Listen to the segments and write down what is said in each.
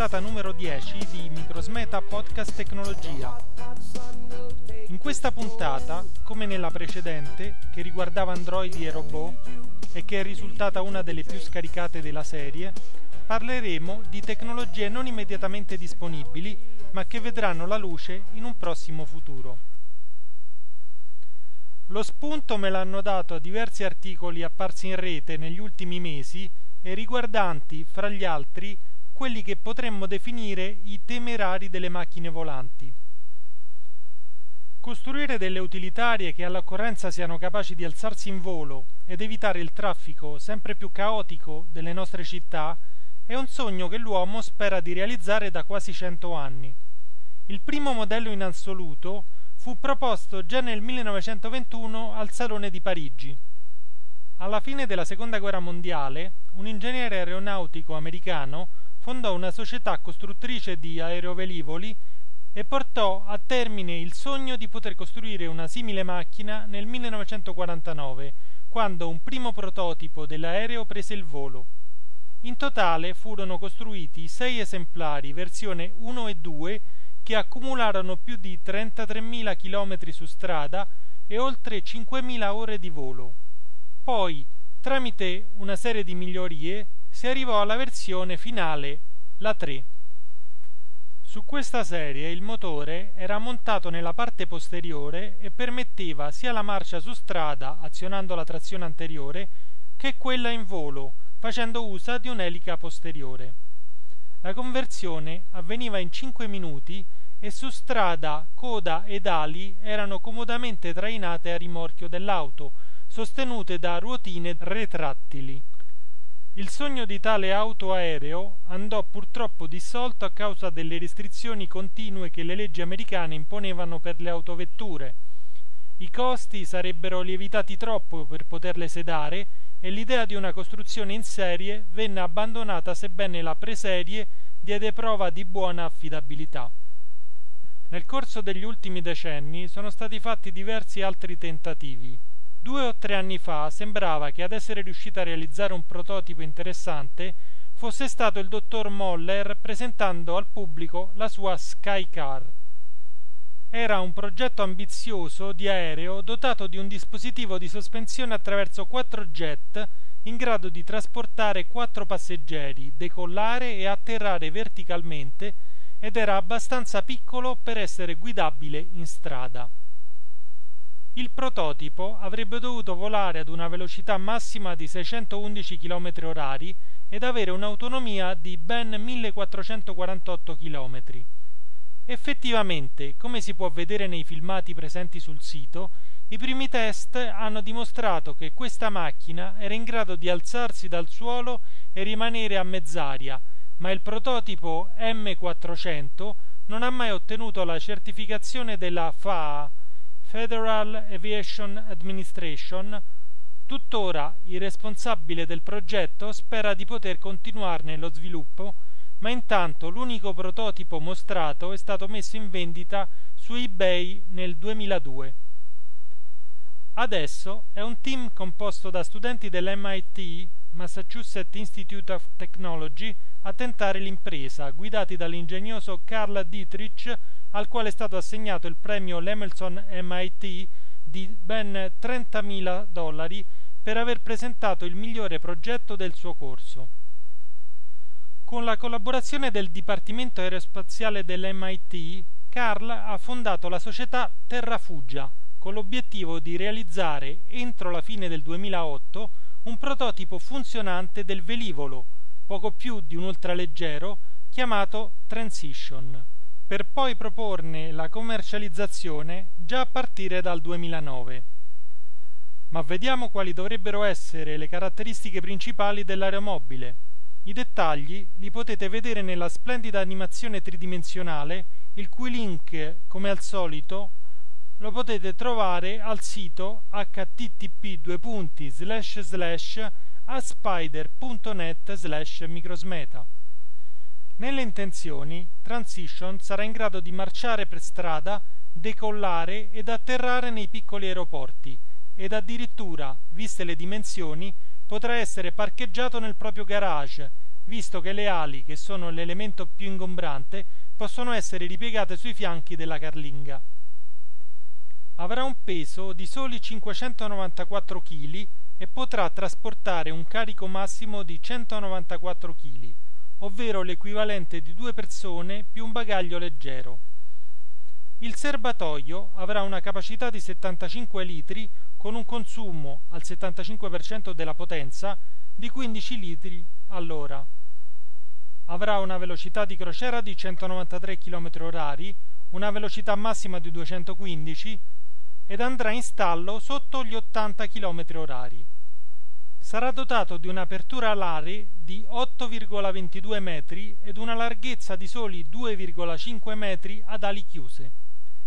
Puntata numero 10 di Microsmeta Podcast Tecnologia. In questa puntata, come nella precedente, che riguardava androidi e robot e che è risultata una delle più scaricate della serie, parleremo di tecnologie non immediatamente disponibili, ma che vedranno la luce in un prossimo futuro. Lo spunto me l'hanno dato diversi articoli apparsi in rete negli ultimi mesi e riguardanti, fra gli altri, quelli che potremmo definire i temerari delle macchine volanti. Costruire delle utilitarie che all'occorrenza siano capaci di alzarsi in volo ed evitare il traffico sempre più caotico delle nostre città è un sogno che l'uomo spera di realizzare da quasi cento anni. Il primo modello in assoluto fu proposto già nel 1921 al Salone di Parigi. Alla fine della Seconda Guerra Mondiale, un ingegnere aeronautico americano fondò una società costruttrice di aerovelivoli e portò a termine il sogno di poter costruire una simile macchina nel 1949, quando un primo prototipo dell'aereo prese il volo. In totale furono costruiti sei esemplari versione 1 e 2 che accumularono più di 33.000 km su strada e oltre 5.000 ore di volo. Poi, tramite una serie di migliorie, si arrivò alla versione finale, la 3. Su questa serie il motore era montato nella parte posteriore e permetteva sia la marcia su strada azionando la trazione anteriore che quella in volo, facendo uso di un'elica posteriore. La conversione avveniva in 5 minuti e su strada coda ed ali erano comodamente trainate a rimorchio dell'auto, sostenute da ruotine retrattili. Il sogno di tale auto aereo andò purtroppo dissolto a causa delle restrizioni continue che le leggi americane imponevano per le autovetture. I costi sarebbero lievitati troppo per poterle sedare e l'idea di una costruzione in serie venne abbandonata sebbene la preserie diede prova di buona affidabilità. Nel corso degli ultimi decenni sono stati fatti diversi altri tentativi. Due o tre anni fa sembrava che ad essere riuscito a realizzare un prototipo interessante fosse stato il dottor Moller presentando al pubblico la sua Skycar. Era un progetto ambizioso di aereo dotato di un dispositivo di sospensione attraverso quattro jet in grado di trasportare quattro passeggeri, decollare e atterrare verticalmente ed era abbastanza piccolo per essere guidabile in strada. Il prototipo avrebbe dovuto volare ad una velocità massima di 611 km orari ed avere un'autonomia di ben 1448 km. Effettivamente, come si può vedere nei filmati presenti sul sito, i primi test hanno dimostrato che questa macchina era in grado di alzarsi dal suolo e rimanere a mezz'aria, ma il prototipo M400 non ha mai ottenuto la certificazione della FAA, Federal Aviation Administration. Tuttora il responsabile del progetto spera di poter continuarne lo sviluppo, ma intanto l'unico prototipo mostrato è stato messo in vendita su eBay nel 2002. Adesso è un team composto da studenti dell'MIT, Massachusetts Institute of Technology, a tentare l'impresa, guidati dall'ingegnoso Carl Dietrich, al quale è stato assegnato il premio Lemelson MIT di ben 30.000 dollari per aver presentato il migliore progetto del suo corso. Con la collaborazione del Dipartimento Aerospaziale dell'MIT, Carl ha fondato la società Terrafugia, con l'obiettivo di realizzare entro la fine del 2008 un prototipo funzionante del velivolo poco più di un ultraleggero, chiamato Transition, per poi proporne la commercializzazione già a partire dal 2009. Ma vediamo quali dovrebbero essere le caratteristiche principali dell'aeromobile. I dettagli li potete vedere nella splendida animazione tridimensionale, il cui link, come al solito, lo potete trovare al sito http a spider.net slash microsmeta. Nelle intenzioni, Transition sarà in grado di marciare per strada, decollare ed atterrare nei piccoli aeroporti ed addirittura, viste le dimensioni, potrà essere parcheggiato nel proprio garage, visto che le ali, che sono l'elemento più ingombrante, possono essere ripiegate sui fianchi della carlinga. Avrà un peso di soli 594 kg e potrà trasportare un carico massimo di 194 kg, ovvero l'equivalente di due persone più un bagaglio leggero. Il serbatoio avrà una capacità di 75 litri con un consumo al 75% della potenza di 15 litri all'ora. Avrà una velocità di crociera di 193 km/h, una velocità massima di 215 ed andrà in stallo sotto gli 80 km/h. Sarà dotato di un'apertura alare di 8,22 metri ed una larghezza di soli 2,5 metri ad ali chiuse.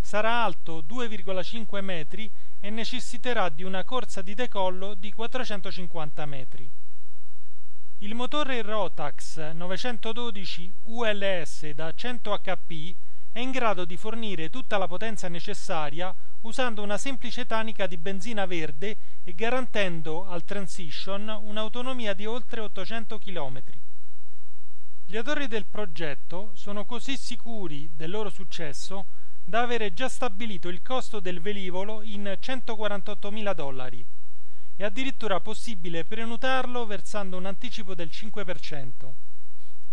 Sarà alto 2,5 metri e necessiterà di una corsa di decollo di 450 metri. Il motore Rotax 912 ULS da 100 HP è in grado di fornire tutta la potenza necessaria usando una semplice tanica di benzina verde e garantendo al Transition un'autonomia di oltre 800 km. Gli autori del progetto sono così sicuri del loro successo da avere già stabilito il costo del velivolo in 148.000 dollari. È addirittura possibile prenotarlo versando un anticipo del 5%.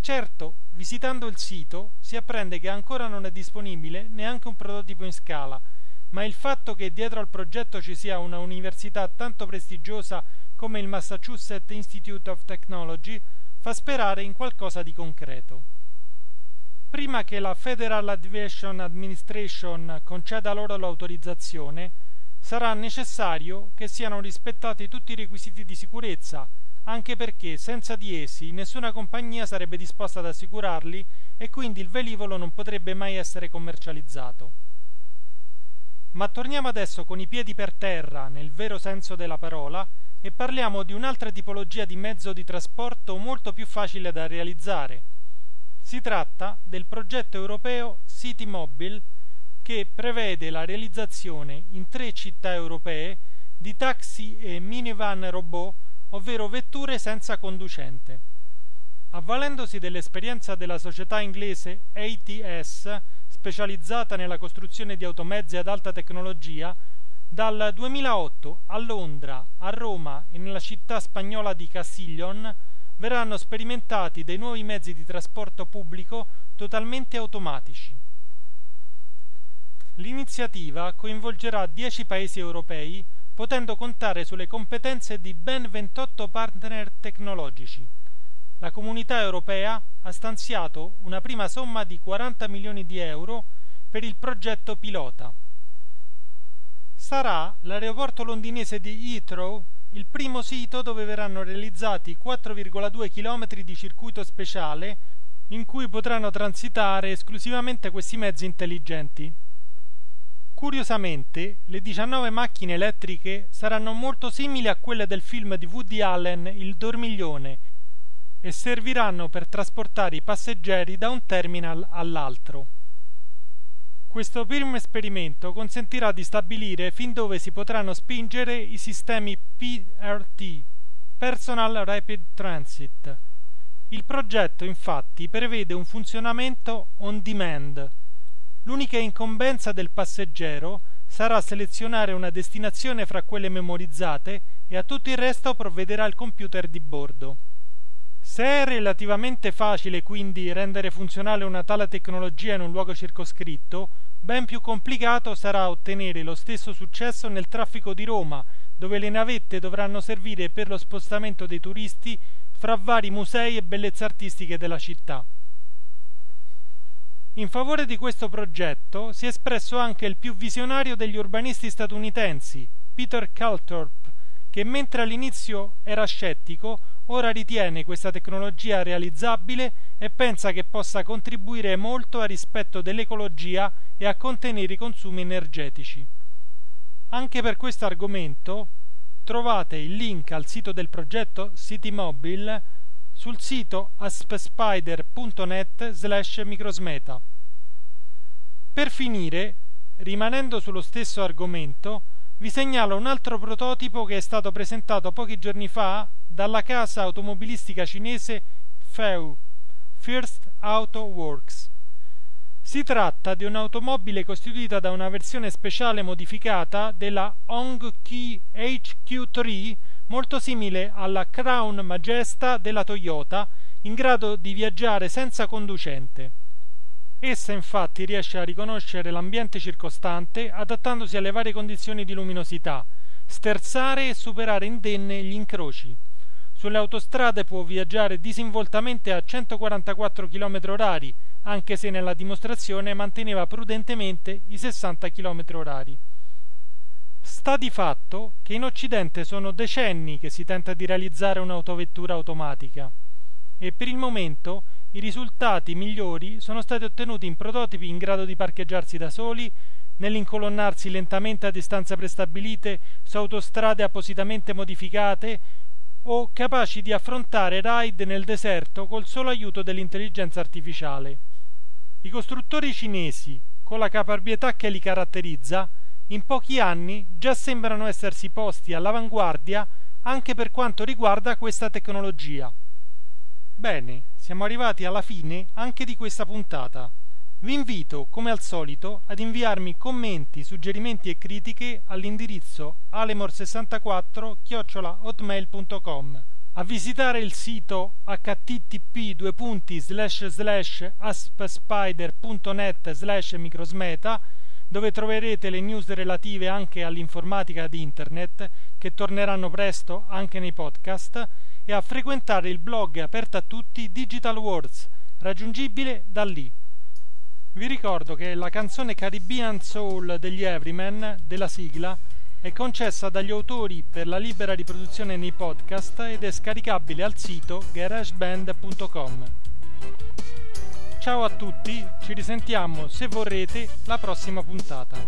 Certo, visitando il sito si apprende che ancora non è disponibile neanche un prototipo in scala, ma il fatto che dietro al progetto ci sia una università tanto prestigiosa come il Massachusetts Institute of Technology fa sperare in qualcosa di concreto. Prima che la Federal Aviation Administration conceda loro l'autorizzazione, sarà necessario che siano rispettati tutti i requisiti di sicurezza, anche perché senza di essi nessuna compagnia sarebbe disposta ad assicurarli e quindi il velivolo non potrebbe mai essere commercializzato. Ma torniamo adesso con i piedi per terra, nel vero senso della parola, e parliamo di un'altra tipologia di mezzo di trasporto molto più facile da realizzare, si tratta del progetto europeo City Mobile che prevede la realizzazione in tre città europee di taxi e minivan robot, ovvero vetture senza conducente. Avvalendosi dell'esperienza della società inglese ATS, specializzata nella costruzione di automezzi ad alta tecnologia, dal 2008 a Londra, a Roma e nella città spagnola di Castiglion verranno sperimentati dei nuovi mezzi di trasporto pubblico totalmente automatici. L'iniziativa coinvolgerà 10 paesi europei, potendo contare sulle competenze di ben 28 partner tecnologici. La comunità europea ha stanziato una prima somma di 40 milioni di euro per il progetto pilota. Sarà l'aeroporto londinese di Heathrow il primo sito dove verranno realizzati 4,2 km di circuito speciale in cui potranno transitare esclusivamente questi mezzi intelligenti. Curiosamente, le 19 macchine elettriche saranno molto simili a quelle del film di Woody Allen Il dormiglione e serviranno per trasportare i passeggeri da un terminal all'altro. Questo primo esperimento consentirà di stabilire fin dove si potranno spingere i sistemi PRT, Personal Rapid Transit. Il progetto infatti prevede un funzionamento on demand. L'unica incombenza del passeggero sarà selezionare una destinazione fra quelle memorizzate e a tutto il resto provvederà il computer di bordo. Se è relativamente facile quindi rendere funzionale una tale tecnologia in un luogo circoscritto, ben più complicato sarà ottenere lo stesso successo nel traffico di Roma, dove le navette dovranno servire per lo spostamento dei turisti fra vari musei e bellezze artistiche della città. In favore di questo progetto si è espresso anche il più visionario degli urbanisti statunitensi, Peter Calthorpe, che mentre all'inizio era scettico, ora ritiene questa tecnologia realizzabile e pensa che possa contribuire molto al rispetto dell'ecologia e a contenere i consumi energetici. Anche per questo argomento trovate il link al sito del progetto CityMobile sul sito aspspider.net slash microsmeta. Per finire, rimanendo sullo stesso argomento, vi segnalo un altro prototipo che è stato presentato pochi giorni fa dalla casa automobilistica cinese FEW First Auto Works. Si tratta di un'automobile costituita da una versione speciale modificata della Hongqi HQ3 molto simile alla Crown Majesta della Toyota, in grado di viaggiare senza conducente. Essa infatti riesce a riconoscere l'ambiente circostante adattandosi alle varie condizioni di luminosità, sterzare e superare indenne gli incroci. Sulle autostrade può viaggiare disinvoltamente a 144 km orari, anche se nella dimostrazione manteneva prudentemente i 60 km orari. Sta di fatto che in Occidente sono decenni che si tenta di realizzare un'autovettura automatica e per il momento i risultati migliori sono stati ottenuti in prototipi in grado di parcheggiarsi da soli, nell'incolonnarsi lentamente a distanze prestabilite su autostrade appositamente modificate o capaci di affrontare ride nel deserto col solo aiuto dell'intelligenza artificiale. I costruttori cinesi, con la caparbietà che li caratterizza, in pochi anni già sembrano essersi posti all'avanguardia anche per quanto riguarda questa tecnologia. Bene, siamo arrivati alla fine anche di questa puntata. Vi invito, come al solito, ad inviarmi commenti, suggerimenti e critiche all'indirizzo alemor64-hotmail.com a visitare il sito http aspspider.net slash microsmeta dove troverete le news relative anche all'informatica di internet che torneranno presto anche nei podcast e a frequentare il blog aperto a tutti Digital Words raggiungibile da lì vi ricordo che la canzone Caribbean Soul degli Everyman, della sigla, è concessa dagli autori per la libera riproduzione nei podcast ed è scaricabile al sito garageband.com. Ciao a tutti, ci risentiamo se vorrete la prossima puntata.